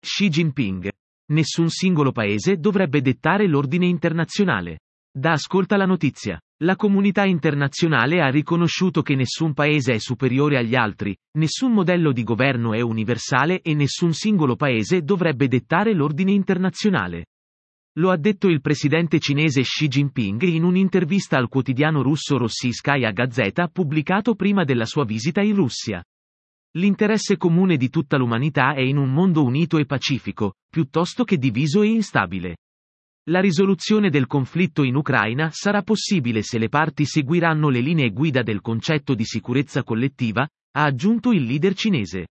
Xi Jinping. Nessun singolo paese dovrebbe dettare l'ordine internazionale. Da ascolta la notizia. La comunità internazionale ha riconosciuto che nessun paese è superiore agli altri, nessun modello di governo è universale e nessun singolo paese dovrebbe dettare l'ordine internazionale. Lo ha detto il presidente cinese Xi Jinping in un'intervista al quotidiano russo Rossiyskaya Gazeta pubblicato prima della sua visita in Russia. L'interesse comune di tutta l'umanità è in un mondo unito e pacifico, piuttosto che diviso e instabile. La risoluzione del conflitto in Ucraina sarà possibile se le parti seguiranno le linee guida del concetto di sicurezza collettiva, ha aggiunto il leader cinese.